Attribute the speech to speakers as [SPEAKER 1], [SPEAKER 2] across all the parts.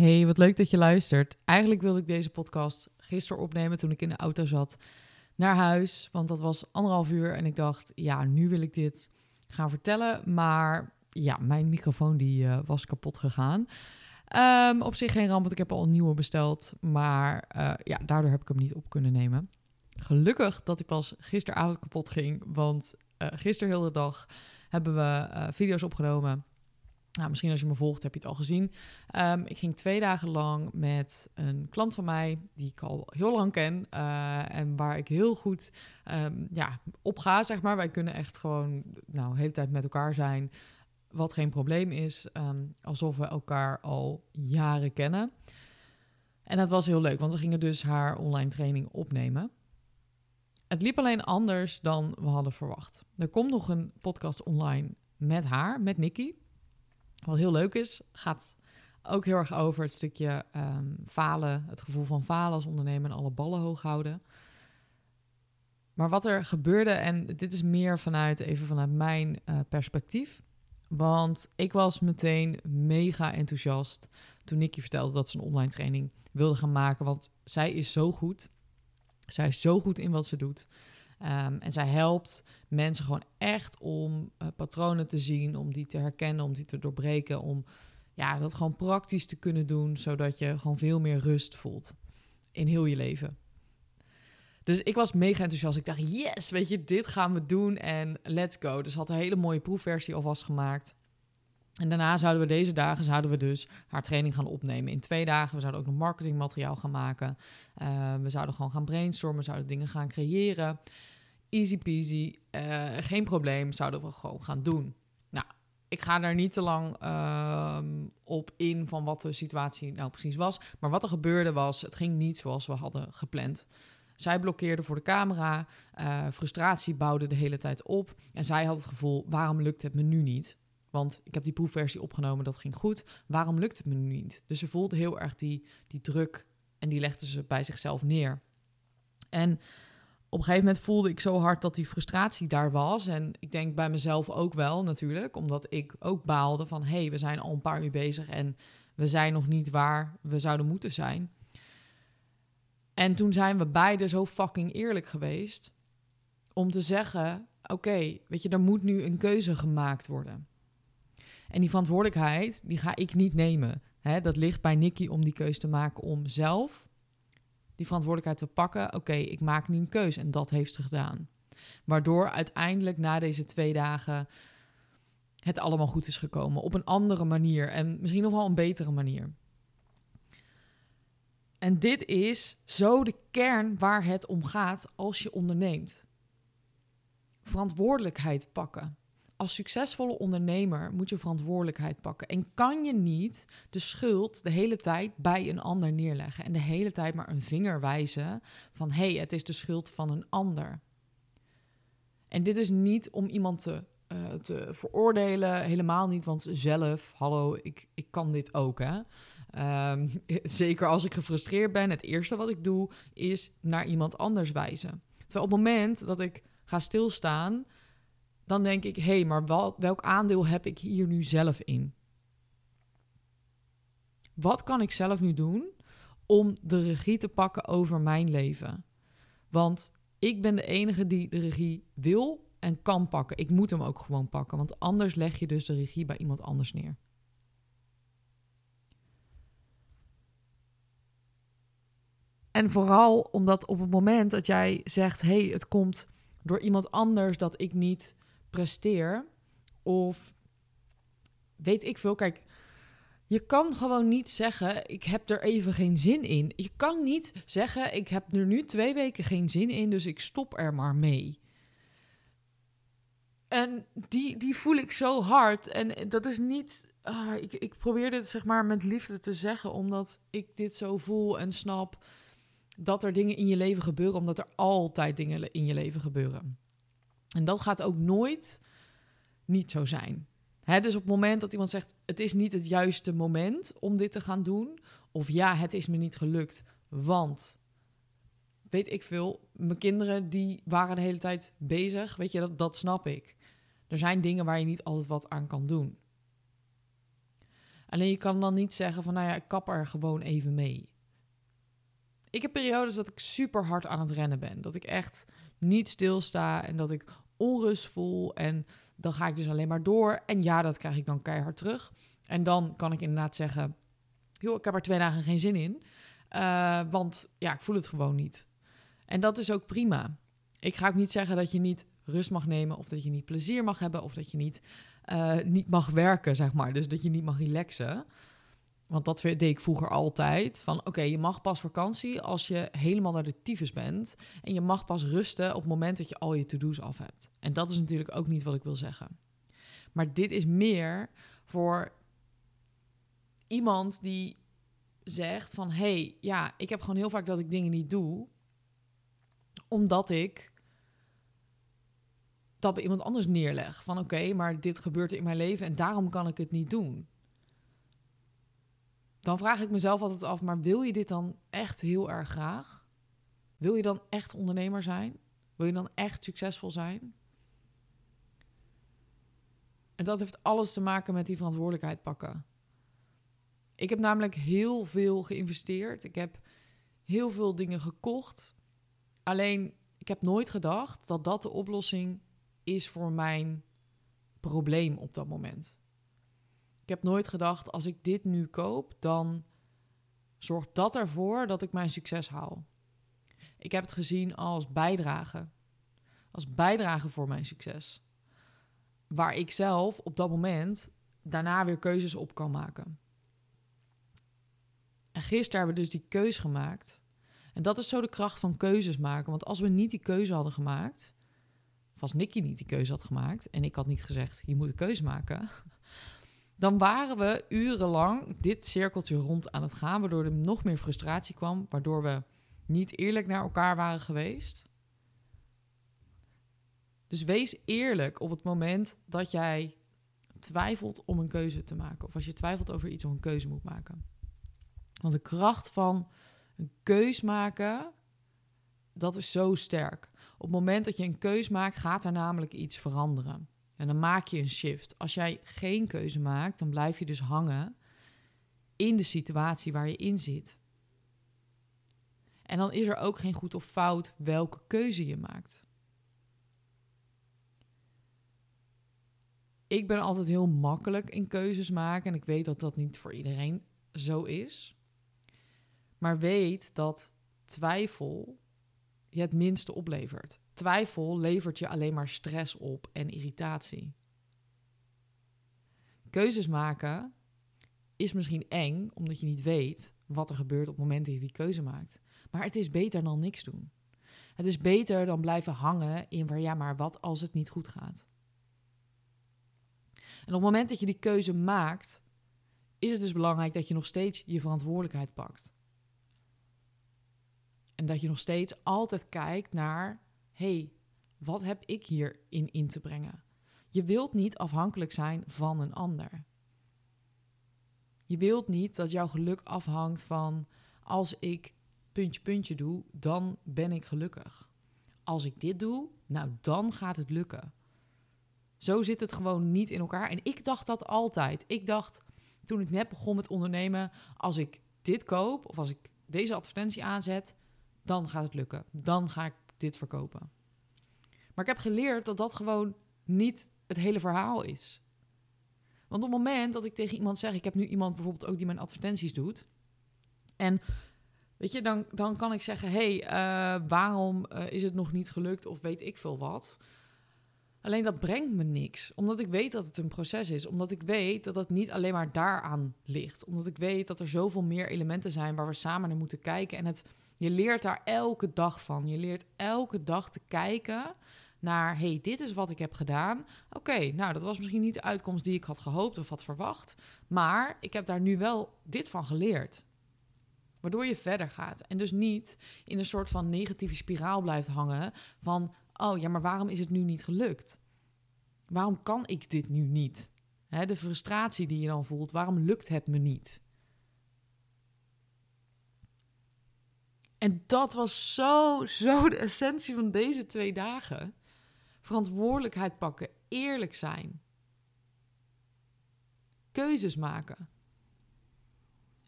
[SPEAKER 1] Hey, wat leuk dat je luistert. Eigenlijk wilde ik deze podcast gisteren opnemen toen ik in de auto zat naar huis. Want dat was anderhalf uur en ik dacht, ja, nu wil ik dit gaan vertellen. Maar ja, mijn microfoon die uh, was kapot gegaan. Um, op zich geen ramp, want ik heb al een nieuwe besteld. Maar uh, ja, daardoor heb ik hem niet op kunnen nemen. Gelukkig dat hij pas gisteravond kapot ging. Want uh, gisteren heel de dag hebben we video's opgenomen nou, misschien als je me volgt heb je het al gezien. Um, ik ging twee dagen lang met een klant van mij, die ik al heel lang ken. Uh, en waar ik heel goed um, ja, op ga, zeg maar. Wij kunnen echt gewoon nou, de hele tijd met elkaar zijn. Wat geen probleem is. Um, alsof we elkaar al jaren kennen. En dat was heel leuk, want we gingen dus haar online training opnemen. Het liep alleen anders dan we hadden verwacht. Er komt nog een podcast online met haar, met Nikki. Wat heel leuk is, gaat ook heel erg over het stukje um, falen, het gevoel van falen als ondernemer en alle ballen hoog houden. Maar wat er gebeurde, en dit is meer vanuit even vanuit mijn uh, perspectief. Want ik was meteen mega enthousiast toen Nikki vertelde dat ze een online training wilde gaan maken. Want zij is zo goed. Zij is zo goed in wat ze doet. Um, en zij helpt mensen gewoon echt om uh, patronen te zien, om die te herkennen, om die te doorbreken, om ja, dat gewoon praktisch te kunnen doen, zodat je gewoon veel meer rust voelt in heel je leven. Dus ik was mega enthousiast. Ik dacht, yes, weet je, dit gaan we doen en let's go. Dus had een hele mooie proefversie alvast gemaakt. En daarna zouden we deze dagen zouden we dus haar training gaan opnemen. In twee dagen. We zouden ook nog marketingmateriaal gaan maken. Uh, we zouden gewoon gaan brainstormen. We zouden dingen gaan creëren easy peasy, uh, geen probleem, zouden we gewoon gaan doen. Nou, ik ga daar niet te lang uh, op in van wat de situatie nou precies was. Maar wat er gebeurde was, het ging niet zoals we hadden gepland. Zij blokkeerde voor de camera, uh, frustratie bouwde de hele tijd op. En zij had het gevoel, waarom lukt het me nu niet? Want ik heb die proefversie opgenomen, dat ging goed. Waarom lukt het me nu niet? Dus ze voelde heel erg die, die druk en die legde ze bij zichzelf neer. En op een gegeven moment voelde ik zo hard dat die frustratie daar was. En ik denk bij mezelf ook wel natuurlijk, omdat ik ook baalde van... hé, hey, we zijn al een paar uur bezig en we zijn nog niet waar we zouden moeten zijn. En toen zijn we beide zo fucking eerlijk geweest om te zeggen... oké, weet je, er moet nu een keuze gemaakt worden. En die verantwoordelijkheid, die ga ik niet nemen. Dat ligt bij Nicky om die keuze te maken om zelf die verantwoordelijkheid te pakken. Oké, ik maak nu een keuze en dat heeft ze gedaan. Waardoor uiteindelijk na deze twee dagen het allemaal goed is gekomen. Op een andere manier en misschien nog wel een betere manier. En dit is zo de kern waar het om gaat als je onderneemt. Verantwoordelijkheid pakken als succesvolle ondernemer moet je verantwoordelijkheid pakken. En kan je niet de schuld de hele tijd bij een ander neerleggen. En de hele tijd maar een vinger wijzen van hé, hey, het is de schuld van een ander. En dit is niet om iemand te, uh, te veroordelen, helemaal niet. Want zelf, hallo, ik, ik kan dit ook. Hè? Um, zeker als ik gefrustreerd ben, het eerste wat ik doe is naar iemand anders wijzen. Terwijl op het moment dat ik ga stilstaan dan denk ik, hé, hey, maar wat, welk aandeel heb ik hier nu zelf in? Wat kan ik zelf nu doen om de regie te pakken over mijn leven? Want ik ben de enige die de regie wil en kan pakken. Ik moet hem ook gewoon pakken, want anders leg je dus de regie bij iemand anders neer. En vooral omdat op het moment dat jij zegt: hé, hey, het komt door iemand anders dat ik niet presteer. Of weet ik veel. Kijk, je kan gewoon niet zeggen: ik heb er even geen zin in. Je kan niet zeggen: ik heb er nu twee weken geen zin in, dus ik stop er maar mee. En die, die voel ik zo hard. En dat is niet. Uh, ik, ik probeer dit zeg maar met liefde te zeggen, omdat ik dit zo voel en snap dat er dingen in je leven gebeuren, omdat er altijd dingen in je leven gebeuren. En dat gaat ook nooit niet zo zijn. dus op het moment dat iemand zegt: Het is niet het juiste moment om dit te gaan doen. Of ja, het is me niet gelukt. Want weet ik veel, mijn kinderen die waren de hele tijd bezig. Weet je, dat, dat snap ik. Er zijn dingen waar je niet altijd wat aan kan doen. Alleen je kan dan niet zeggen van, nou ja, ik kap er gewoon even mee. Ik heb periodes dat ik super hard aan het rennen ben. Dat ik echt niet stilsta en dat ik onrust voel. En dan ga ik dus alleen maar door. En ja, dat krijg ik dan keihard terug. En dan kan ik inderdaad zeggen, joh, ik heb er twee dagen geen zin in. Uh, want ja, ik voel het gewoon niet. En dat is ook prima. Ik ga ook niet zeggen dat je niet rust mag nemen of dat je niet plezier mag hebben of dat je niet, uh, niet mag werken, zeg maar. Dus dat je niet mag relaxen. Want dat deed ik vroeger altijd. Van oké, je mag pas vakantie als je helemaal naar de tyfus bent. En je mag pas rusten op het moment dat je al je to-do's af hebt. En dat is natuurlijk ook niet wat ik wil zeggen. Maar dit is meer voor iemand die zegt van... hey, ja, ik heb gewoon heel vaak dat ik dingen niet doe... omdat ik dat bij iemand anders neerleg. Van oké, maar dit gebeurt in mijn leven en daarom kan ik het niet doen. Dan vraag ik mezelf altijd af, maar wil je dit dan echt heel erg graag? Wil je dan echt ondernemer zijn? Wil je dan echt succesvol zijn? En dat heeft alles te maken met die verantwoordelijkheid pakken. Ik heb namelijk heel veel geïnvesteerd. Ik heb heel veel dingen gekocht. Alleen, ik heb nooit gedacht dat dat de oplossing is voor mijn probleem op dat moment. Ik heb nooit gedacht, als ik dit nu koop, dan zorgt dat ervoor dat ik mijn succes haal. Ik heb het gezien als bijdrage. Als bijdrage voor mijn succes. Waar ik zelf op dat moment daarna weer keuzes op kan maken. En gisteren hebben we dus die keus gemaakt. En dat is zo de kracht van keuzes maken. Want als we niet die keuze hadden gemaakt, of als Nicky niet die keuze had gemaakt en ik had niet gezegd, je moet een keuze maken, dan waren we urenlang dit cirkeltje rond aan het gaan, waardoor er nog meer frustratie kwam, waardoor we niet eerlijk naar elkaar waren geweest. Dus wees eerlijk op het moment dat jij twijfelt om een keuze te maken, of als je twijfelt over iets om een keuze moet maken. Want de kracht van een keus maken, dat is zo sterk. Op het moment dat je een keus maakt, gaat er namelijk iets veranderen. En dan maak je een shift. Als jij geen keuze maakt, dan blijf je dus hangen in de situatie waar je in zit. En dan is er ook geen goed of fout welke keuze je maakt. Ik ben altijd heel makkelijk in keuzes maken en ik weet dat dat niet voor iedereen zo is. Maar weet dat twijfel je het minste oplevert. Twijfel levert je alleen maar stress op en irritatie. Keuzes maken is misschien eng, omdat je niet weet wat er gebeurt op het moment dat je die keuze maakt. Maar het is beter dan niks doen. Het is beter dan blijven hangen in waar ja, maar wat als het niet goed gaat. En op het moment dat je die keuze maakt, is het dus belangrijk dat je nog steeds je verantwoordelijkheid pakt. En dat je nog steeds altijd kijkt naar, hey, wat heb ik hierin in te brengen? Je wilt niet afhankelijk zijn van een ander. Je wilt niet dat jouw geluk afhangt van als ik puntje puntje doe, dan ben ik gelukkig. Als ik dit doe, nou dan gaat het lukken. Zo zit het gewoon niet in elkaar. En ik dacht dat altijd. Ik dacht toen ik net begon met ondernemen, als ik dit koop of als ik deze advertentie aanzet, dan gaat het lukken. Dan ga ik dit verkopen. Maar ik heb geleerd dat dat gewoon niet het hele verhaal is. Want op het moment dat ik tegen iemand zeg, ik heb nu iemand bijvoorbeeld ook die mijn advertenties doet. En weet je, dan, dan kan ik zeggen, hey, uh, waarom uh, is het nog niet gelukt of weet ik veel wat. Alleen dat brengt me niks, omdat ik weet dat het een proces is. Omdat ik weet dat het niet alleen maar daaraan ligt. Omdat ik weet dat er zoveel meer elementen zijn waar we samen naar moeten kijken. En het je leert daar elke dag van. Je leert elke dag te kijken naar, hey, dit is wat ik heb gedaan. Oké, nou, dat was misschien niet de uitkomst die ik had gehoopt of had verwacht. Maar ik heb daar nu wel dit van geleerd. Waardoor je verder gaat. En dus niet in een soort van negatieve spiraal blijft hangen van, oh ja, maar waarom is het nu niet gelukt? Waarom kan ik dit nu niet? de frustratie die je dan voelt, waarom lukt het me niet? En dat was zo, zo de essentie van deze twee dagen. Verantwoordelijkheid pakken, eerlijk zijn. Keuzes maken.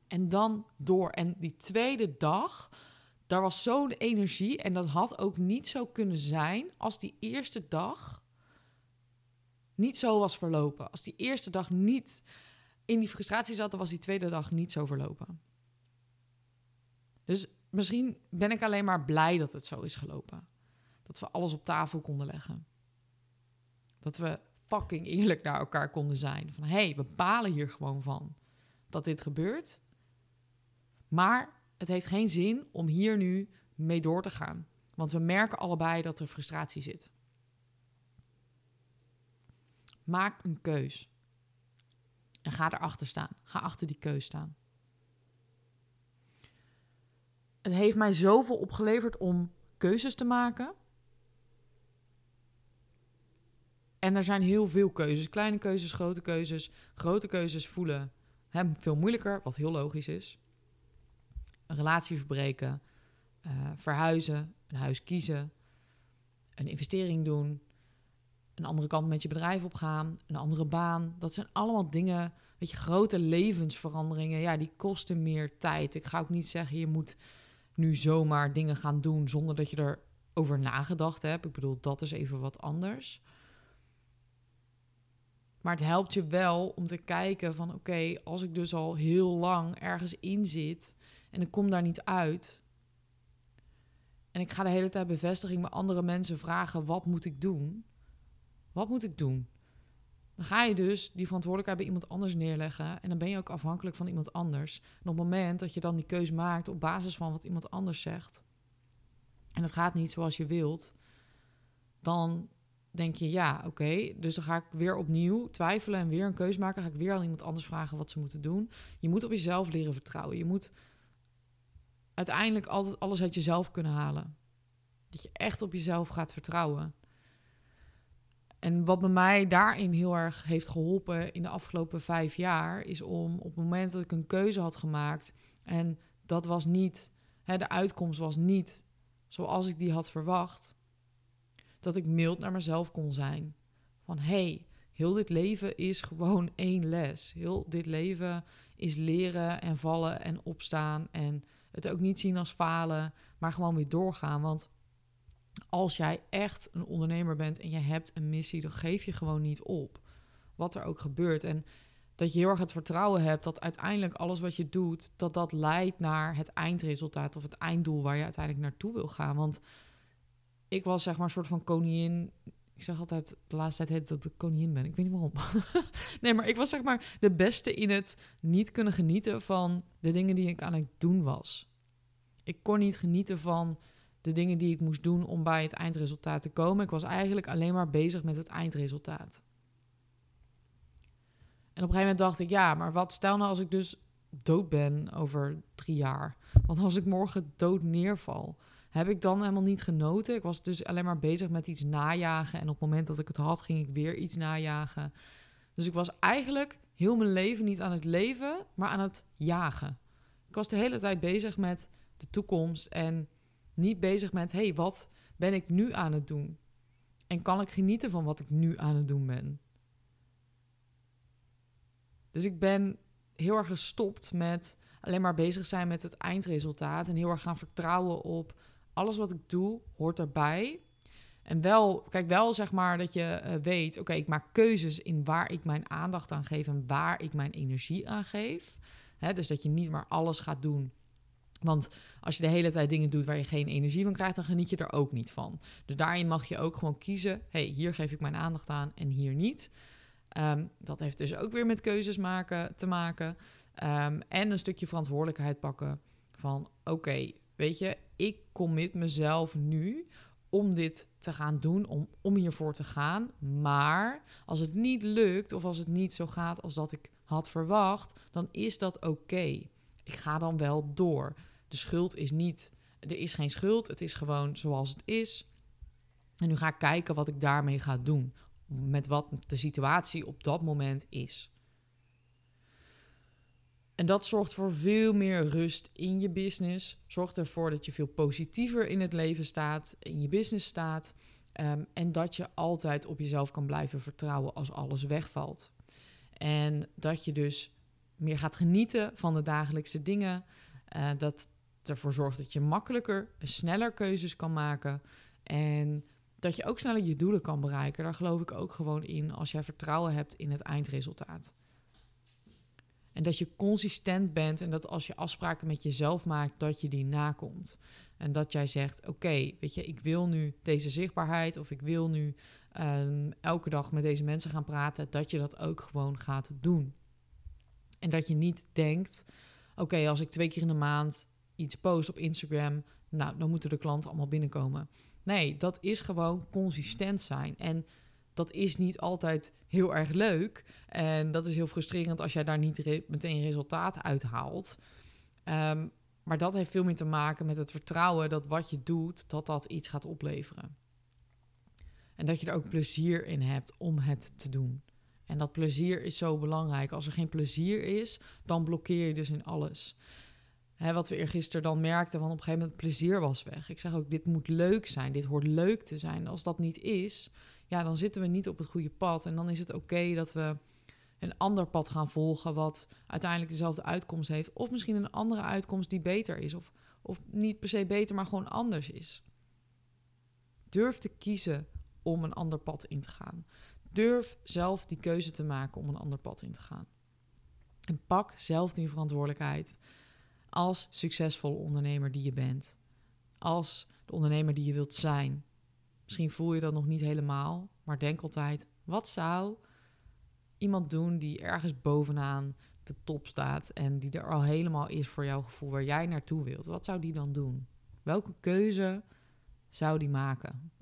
[SPEAKER 1] En dan door. En die tweede dag, daar was zo'n energie. En dat had ook niet zo kunnen zijn als die eerste dag niet zo was verlopen. Als die eerste dag niet in die frustratie zat, dan was die tweede dag niet zo verlopen. Dus misschien ben ik alleen maar blij dat het zo is gelopen. Dat we alles op tafel konden leggen. Dat we fucking eerlijk naar elkaar konden zijn. Van hé, hey, we balen hier gewoon van dat dit gebeurt. Maar het heeft geen zin om hier nu mee door te gaan. Want we merken allebei dat er frustratie zit. Maak een keus. En ga erachter staan. Ga achter die keus staan. Het heeft mij zoveel opgeleverd om keuzes te maken. En er zijn heel veel keuzes. Kleine keuzes, grote keuzes. Grote keuzes voelen hem veel moeilijker, wat heel logisch is. Een relatie verbreken, uh, verhuizen, een huis kiezen, een investering doen, een andere kant met je bedrijf opgaan, een andere baan. Dat zijn allemaal dingen, weet je, grote levensveranderingen. Ja, die kosten meer tijd. Ik ga ook niet zeggen, je moet nu zomaar dingen gaan doen zonder dat je erover nagedacht hebt. Ik bedoel, dat is even wat anders. Maar het helpt je wel om te kijken van oké, als ik dus al heel lang ergens in zit en ik kom daar niet uit. En ik ga de hele tijd bevestiging bij andere mensen vragen: wat moet ik doen? Wat moet ik doen? Dan ga je dus die verantwoordelijkheid bij iemand anders neerleggen. En dan ben je ook afhankelijk van iemand anders. En op het moment dat je dan die keuze maakt op basis van wat iemand anders zegt. En het gaat niet zoals je wilt. Dan denk je, ja, oké. dus dan ga ik weer opnieuw twijfelen en weer een keuze maken. Ga ik weer aan iemand anders vragen wat ze moeten doen. Je moet op jezelf leren vertrouwen. Je moet uiteindelijk altijd alles uit jezelf kunnen halen. Dat je echt op jezelf gaat vertrouwen. En wat bij mij daarin heel erg heeft geholpen in de afgelopen vijf jaar, is om op het moment dat ik een keuze had gemaakt en dat was niet, hè, de uitkomst was niet zoals ik die had verwacht, dat ik mild naar mezelf kon zijn. Van hey, heel dit leven is gewoon één les. Heel dit leven is leren en vallen en opstaan en het ook niet zien als falen, maar gewoon weer doorgaan. Want als jij echt een ondernemer bent en je hebt een missie, dan geef je gewoon niet op. Wat er ook gebeurt. En dat je heel erg het vertrouwen hebt dat uiteindelijk alles wat je doet, dat dat leidt naar het eindresultaat of het einddoel waar je uiteindelijk naartoe wil gaan. Want ik was zeg maar een soort van koningin. Ik zeg altijd, de laatste tijd dat ik koningin ben. Ik weet niet waarom. nee, maar ik was zeg maar de beste in het niet kunnen genieten van de dingen die ik aan het doen was. Ik kon niet genieten van de dingen die ik moest doen om bij het eindresultaat te komen. Ik was eigenlijk alleen maar bezig met het eindresultaat. En op een gegeven moment dacht ik, ja, maar wat stel nou als ik dus dood ben over drie jaar? Want als ik morgen dood neerval, heb ik dan helemaal niet genoten? Ik was dus alleen maar bezig met iets najagen. En op het moment dat ik het had, ging ik weer iets najagen. Dus ik was eigenlijk heel mijn leven niet aan het leven, maar aan het jagen. Ik was de hele tijd bezig met de toekomst en niet bezig met, hey, wat ben ik nu aan het doen? En kan ik genieten van wat ik nu aan het doen ben? Dus ik ben heel erg gestopt met alleen maar bezig zijn met het eindresultaat. En heel erg gaan vertrouwen op alles wat ik doe, hoort erbij. En wel, kijk wel zeg maar dat je eh, weet, oké, ik maak keuzes in waar ik mijn aandacht aan geef en waar ik mijn energie aan geef. dus dat je niet maar alles gaat doen want als je de hele tijd dingen doet waar je geen energie van krijgt, dan geniet je er ook niet van. Dus daarin mag je ook gewoon kiezen: hey, hier geef ik mijn aandacht aan en hier niet. Ehm, dat heeft dus ook weer met keuzes maken, te maken. Ehm, en een stukje verantwoordelijkheid pakken. Van oké, weet je, ik commit mezelf nu om dit te gaan doen, om, om hiervoor te gaan. Maar als het niet lukt of als het niet zo gaat als dat ik had verwacht, dan is dat oké. Ik ga dan wel door. De schuld is niet, er is geen schuld, het is gewoon zoals het is. En nu ga ik kijken wat ik daarmee ga doen. Met wat de situatie op dat moment is. En dat zorgt voor veel meer rust in je business. Zorgt ervoor dat je veel positiever in het leven staat, in je business staat. Ehm, en dat je altijd op jezelf kan blijven vertrouwen als alles wegvalt. En dat je dus meer gaat genieten van de dagelijkse dingen. Uh, dat ervoor zorgt dat je makkelijker sneller keuzes kan maken. En dat je ook sneller je doelen kan bereiken. Daar geloof ik ook gewoon in als jij vertrouwen hebt in het eindresultaat. En dat je consistent bent en dat als je afspraken met jezelf maakt, dat je die nakomt. En dat jij zegt: Oké, weet je, ik wil nu deze zichtbaarheid of ik wil nu um, elke dag met deze mensen gaan praten, dat je dat ook gewoon gaat doen. En dat je niet denkt: Oké, als ik twee keer in de maand iets post op Instagram, nou, dan moeten de klanten allemaal binnenkomen. Nee, dat is gewoon consistent zijn. En dat is niet altijd heel erg leuk. En dat is heel frustrerend als jij daar niet meteen resultaat uithaalt. Um, maar dat heeft veel meer te maken met het vertrouwen dat wat je doet, dat dat iets gaat opleveren. En dat je er ook plezier in hebt om het te doen. En dat plezier is zo belangrijk. Als er geen plezier is, dan blokkeer je dus in alles. Hè, wat we eergisteren dan merkten, van op een gegeven moment plezier was weg. Ik zeg ook, dit moet leuk zijn, dit hoort leuk te zijn. Als dat niet is, ja, dan zitten we niet op het goede pad. En dan is het oké dat we een ander pad gaan volgen wat uiteindelijk dezelfde uitkomst heeft. Of misschien een andere uitkomst die beter is. Of, of niet per se beter, maar gewoon anders is. Durf te kiezen om een ander pad in te gaan. Durf zelf die keuze te maken om een ander pad in te gaan. En pak zelf die verantwoordelijkheid als succesvolle ondernemer die je bent. Als de ondernemer die je wilt zijn. Misschien voel je dat nog niet helemaal, maar denk altijd: wat zou iemand doen die ergens bovenaan de top staat en die er al helemaal is voor jouw gevoel waar jij naartoe wilt? Wat zou die dan doen? Welke keuze zou die maken?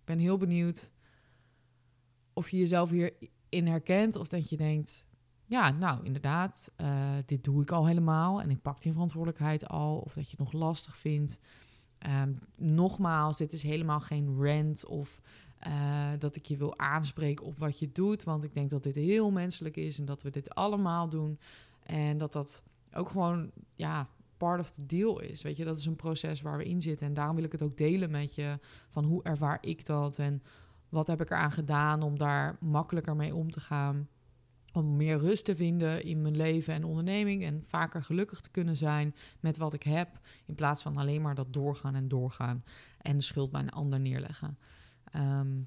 [SPEAKER 1] Ik ben heel benieuwd of je jezelf hierin herkent of dat je denkt: ja, nou inderdaad, uh, dit doe ik al helemaal en ik pak die verantwoordelijkheid al. Of dat je het nog lastig vindt. Um, nogmaals, dit is helemaal geen rant of uh, dat ik je wil aanspreken op wat je doet. Want ik denk dat dit heel menselijk is en dat we dit allemaal doen. En dat dat ook gewoon, ja, part of the deal is. Weet je, dat is een proces waar we in zitten. En daarom wil ik het ook delen met je. Van hoe ervaar ik dat en wat heb ik eraan gedaan om daar makkelijker mee om te gaan om meer rust te vinden in mijn leven en onderneming en vaker gelukkig te kunnen zijn met wat ik heb, in plaats van alleen maar dat doorgaan en doorgaan en de schuld bij een ander neerleggen. Ehm,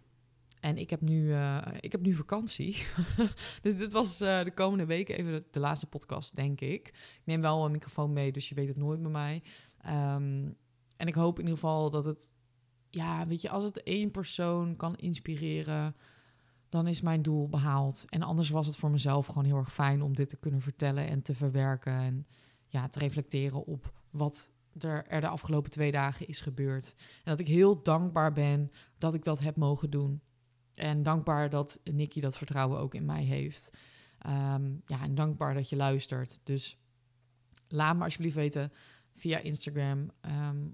[SPEAKER 1] en ik heb nu, uh, ik heb nu vakantie. dus dit was uh, de komende weken even de, laatste podcast, denk ik. Ik neem wel een microfoon mee, dus je weet het nooit bij mij. Um, en ik hoop in ieder geval dat het, ja, weet je, als het één persoon kan inspireren dan is mijn doel behaald. En anders was het voor mezelf gewoon heel erg fijn om dit te kunnen vertellen en te verwerken. En ja, te reflecteren op wat er, er de afgelopen twee dagen is gebeurd. En dat ik heel dankbaar ben dat ik dat heb mogen doen. En dankbaar dat Nicky dat vertrouwen ook in mij heeft. Ehm, ja, en dankbaar dat je luistert. Dus laat me alsjeblieft weten via Instagram. Ehm,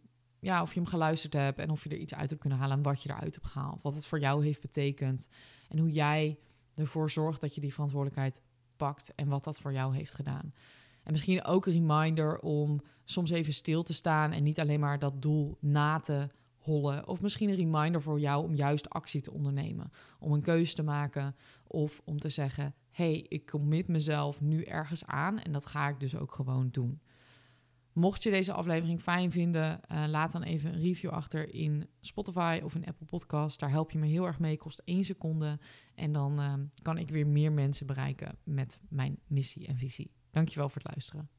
[SPEAKER 1] ja, of je hem geluisterd hebt en of je er iets uit hebt kunnen halen en wat je eruit hebt gehaald. Wat het voor jou heeft betekend en hoe jij ervoor zorgt dat je die verantwoordelijkheid pakt en wat dat voor jou heeft gedaan. En misschien ook een reminder om soms even stil te staan en niet alleen maar dat doel na te hollen. Of misschien een reminder voor jou om juist actie te ondernemen. Om een keuze te maken of om te zeggen: hey, ik commit mezelf nu ergens aan en dat ga ik dus ook gewoon doen. Mocht je deze aflevering fijn vinden, uh, laat dan even een review achter in Spotify of in Apple Podcast. Daar help je me heel erg mee. Kost één seconde. En dan uh, kan ik weer meer mensen bereiken met mijn missie en visie. Dankjewel voor het luisteren.